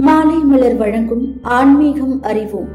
மாலை மலர் வழங்கும் ஆன்மீகம் அறிவோம்.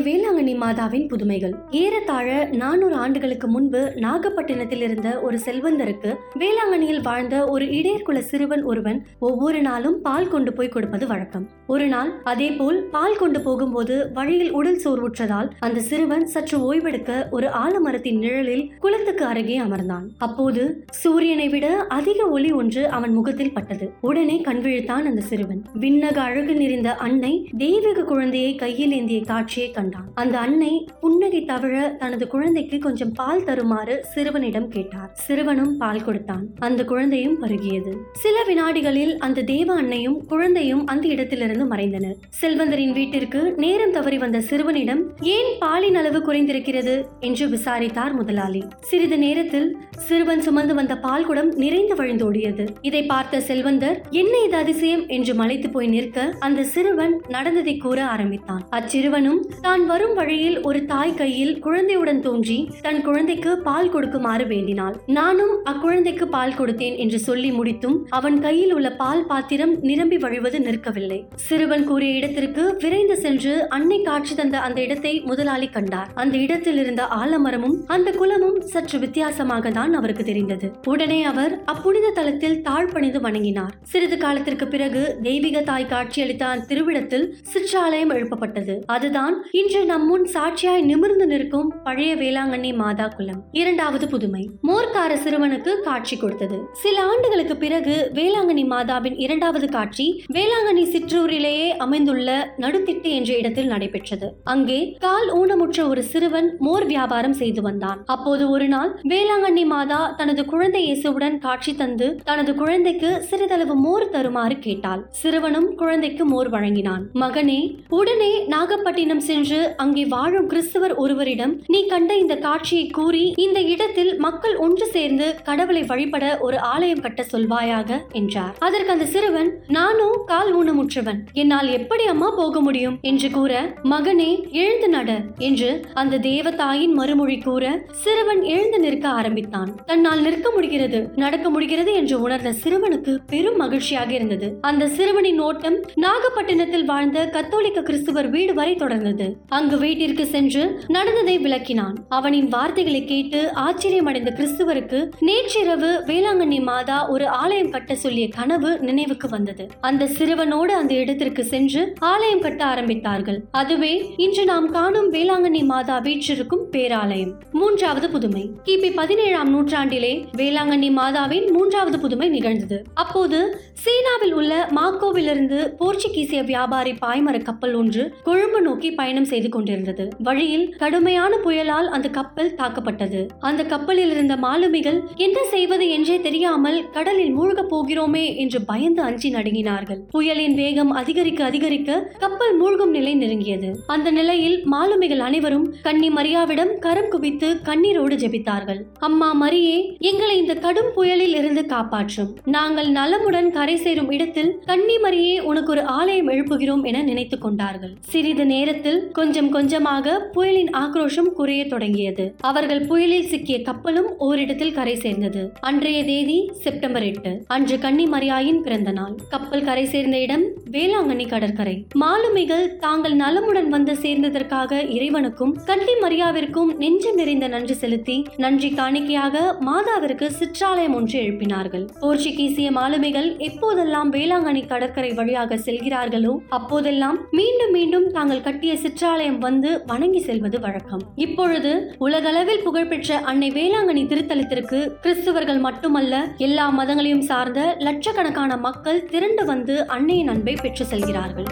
வேளாங்கண்ணி மாதாவின் புதுமைகள். ஏறத்தாழ நானூறு ஆண்டுகளுக்கு முன்பு நாகப்பட்டினத்தில் இருந்த ஒரு செல்வந்தருக்கு வேளாங்கண்ணியில் வாழ்ந்த ஒரு இடையர்குல சிறுவன் ஒருவன் ஒவ்வொரு நாளும் பால் கொண்டு போய் கொடுப்பது வழக்கம். ஒரு நாள் அதேபோல் பால் கொண்டு போகும்போது வழியில் உடல் சோர்வுற்றதால் அந்த சிறுவன் சற்று ஓய்வெடுக்க ஒரு ஆலமரத்தின் நிழலில் குளத்துக்கு அருகே அமர்ந்தான். அப்போது சூரியனை விட அதிக ஒளி ஒன்று அவன் முகத்தில் பட்டது. உடனே கண்விழித்தான் அந்த சிறுவன். விண்ணக அழகு நிறைந்த அன்னை தெய்வீக குழந்தையை கையில் ஏந்திய காட்சியை கொண்டான். அந்த அன்னை புன்னகை தவிர தனது குழந்தைக்கு கொஞ்சம் பால் தருமாறு சிறுவனிடம் கேட்டார். சிறுவனும் பால் கொடுத்தான். அந்த குழந்தையும் பருகியது. சில வினாடிகளில் அந்த தேவ அன்னையும் குழந்தையும் அந்த இடத்திலிருந்து மறைந்தனர். செல்வந்தரின் வீட்டிற்கு நேரம் தவறி வந்த சிறுவனிடம் ஏன் பாலின் அளவு குறைந்திருக்கிறது? என்று விசாரித்தார் முதலாளி. சிறிது நேரத்தில் சிறுவன் சுமந்து வந்த பால் குடம் நிறைந்து வழிந்தோடியது. இதை பார்த்த செல்வந்தர் என்ன இது அதிசயம்? என்று மலைத்து போய் நிற்க அந்த சிறுவன் நடந்ததை கூற ஆரம்பித்தான். அச்சிறுவனும் தான் தான் வரும் வழியில் ஒரு தாய் கையில் குழந்தையுடன் தோன்றி தன் குழந்தைக்கு பால் கொடுக்குமாறு வேண்டினாள். நானும் அக்குழந்தைக்கு பால் கொடுத்தேன் என்று சொல்லி முடித்தும் அவன் கையில் உள்ள பால் பாத்திரம் நிரம்பி வழிவது நிற்கவில்லை. சிறுவன் கூறிய இடத்திற்கு விரைந்து சென்று அன்னை காட்சி தந்த அந்த இடத்தை முதலாளி கண்டார். அந்த இடத்தில் இருந்த ஆலமரமும் அந்த குலமும் சற்று வித்தியாசமாக தான் அவருக்கு தெரிந்தது. உடனே அவர் அப்புனித தலத்தில் தாழ்பணிந்து வணங்கினார். சிறிது காலத்திற்கு பிறகு தெய்வீக தாய் காட்சியளித்த திருவிடத்தில் சிற்றாலயம் எழுப்பப்பட்டது. அதுதான் இன்று இன்று நம் முன் சாட்சியாய் நிமிர்ந்து நிற்கும் பழைய வேளாங்கண்ணி மாதா குலம். இரண்டாவது புதுமை. மோர்க்கார சிறுவனுக்கு காட்சி கொடுத்தது. சில ஆண்டுகளுக்கு பிறகு வேளாங்கண்ணி மாதாவின் இரண்டாவது காட்சி வேளாங்கண்ணி சிற்றூரிலேயே அமைந்துள்ள நடுத்திட்டு என்ற இடத்தில் நடைபெற்றது. அங்கே கால் ஊனமுற்ற ஒரு சிறுவன் மோர் வியாபாரம் செய்து வந்தான். அப்போது ஒரு நாள் வேளாங்கண்ணி மாதா தனது குழந்தை இயேசுவுடன் காட்சி தந்து தனது குழந்தைக்கு சிறிதளவு மோர் தருமாறு கேட்டாள். சிறுவனும் குழந்தைக்கு மோர் வழங்கினான். மகனே உடனே நாகப்பட்டினம் சென்று அங்கே வாழும் கிறிஸ்தவர் ஒருவரிடம் நீ கண்ட இந்த காட்சியை கூறி இந்த இடத்தில் மக்கள் ஒன்று சேர்ந்து கடவுளை வழிபட ஒரு ஆலயம் கட்ட சொல்வாயாக? என்றார். அதற்கு அந்த சிறுவன் நானும் கால் ஊனமுற்றவன். என்னால் எப்படி அம்மா போக முடியும்? என்று கூற மகனே எழுந்து நட என்று அந்த தேவதாயின் மறுமொழி கூற சிறுவன் எழுந்து நிற்க ஆரம்பித்தான். தன்னால் நிற்க முடிகிறது நடக்க முடிகிறது என்று உணர்ந்த சிறுவனுக்கு பெரும் மகிழ்ச்சியாக இருந்தது. அந்த சிறுவனின் ஓட்டம் நாகப்பட்டினத்தில் வாழ்ந்த கத்தோலிக்க கிறிஸ்துவர் வீடு வரை தொடர்ந்தது. அங்கு வீட்டிற்கு சென்று நடந்ததை விளக்கினான். அவனின் வார்த்தைகளை கேட்டு ஆச்சரியமடைந்த கிறிஸ்துவருக்கு நேற்றிரவு வேளாங்கண்ணி மாதா ஒரு ஆலயம் கட்ட சொல்லிய கனவு நினைவுக்கு வந்தது. அந்த சிறுவனோடு அந்த இடத்திற்கு சென்று ஆலயம் கட்ட ஆரம்பித்தார்கள். அதுவே இன்று நாம் காணும் வேளாங்கண்ணி மாதா வீற்றிருக்கும் பேராலயம். மூன்றாவது புதுமை. கிபி பதினேழாம் நூற்றாண்டிலே வேளாங்கண்ணி மாதாவின் மூன்றாவது புதுமை நிகழ்ந்தது. அப்போது சீனாவில் உள்ள மாக்கோவிலிருந்து போர்ச்சுகீசிய வியாபாரி பாய்மர கப்பல் ஒன்று கொழும்பு நோக்கி பயணம் செய்து செய்து கொண்டிருந்தது. வழியில் கடுமையான புயலால் அந்த கப்பல் தாக்கப்பட்டது. அந்த கப்பலில் இருந்த மாலுமிகள் என்ன செய்வது என்றே தெரியாமல் கடலில் மூழ்கப் போகிறோமே என்று பயந்து அஞ்சி நடுங்கினார்கள். புயலின் வேகம் அதிகரிக்க அதிகரிக்க கப்பல் மூழ்கும் நிலை நெருங்கியது. அந்த நிலையில் மாலுமிகள் அனைவரும் கன்னி மரியாவிடம் கரம் குவித்து கண்ணீரோடு ஜெபித்தார்கள். அம்மா மரியே எங்களை இந்த கடும் புயலில் இருந்து காப்பாற்றும். நாங்கள் நலமுடன் கரை சேரும் இடத்தில் கன்னி மரியே உனக்கு ஒரு ஆலயம் எழுப்புகிறோம் என நினைத்துக் கொண்டார்கள். சிறிது நேரத்தில் கொஞ்சம் கொஞ்சம் கொஞ்சமாக புயலின் ஆக்ரோஷம் குறைய தொடங்கியது. அவர்கள் புயலில் சிக்கிய கப்பலும் ஓரிடத்தில் கரை சேர்ந்தது. அன்றைய தேதி செப்டம்பர் எட்டு. அன்று கன்னி மரியாயின் பிறந்த நாள் கப்பல் கரை சேர்ந்த இடம் வேளாங்கண்ணி கடற்கரை. மாலுமிகள் தாங்கள் நலமுடன் வந்து சேர்ந்ததற்காக இறைவனுக்கும் கன்னி மரியாவிற்கும் நெஞ்சம் நிறைந்த நன்றி செலுத்தி நன்றி காணிக்கையாக மாதாவிற்கு சிற்றாலயம் ஒன்று எழுப்பினார்கள். போர்ச்சுகீசிய மாலுமிகள் எப்போதெல்லாம் வேளாங்கண்ணி கடற்கரை வழியாக செல்கிறார்களோ அப்போதெல்லாம் மீண்டும் மீண்டும் தாங்கள் கட்டிய சிற்றாலயம் வந்து வணங்கி செல்வது வழக்கம். இப்பொழுது உலகளவில் புகழ்பெற்ற அன்னை வேளாங்கண்ணி திருத்தலத்திற்கு கிறிஸ்துவர்கள் மட்டுமல்ல எல்லா மதங்களையும் சார்ந்த லட்சக்கணக்கான மக்கள் திரண்டு வந்து அன்னையின் அன்பை பெற்று செல்கிறார்கள்.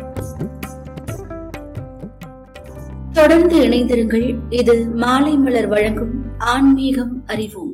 தொடர்ந்து இணைந்திருங்கள். இது மாலை மலர் வழங்கும் ஆன்மீகம் அறிவோம்.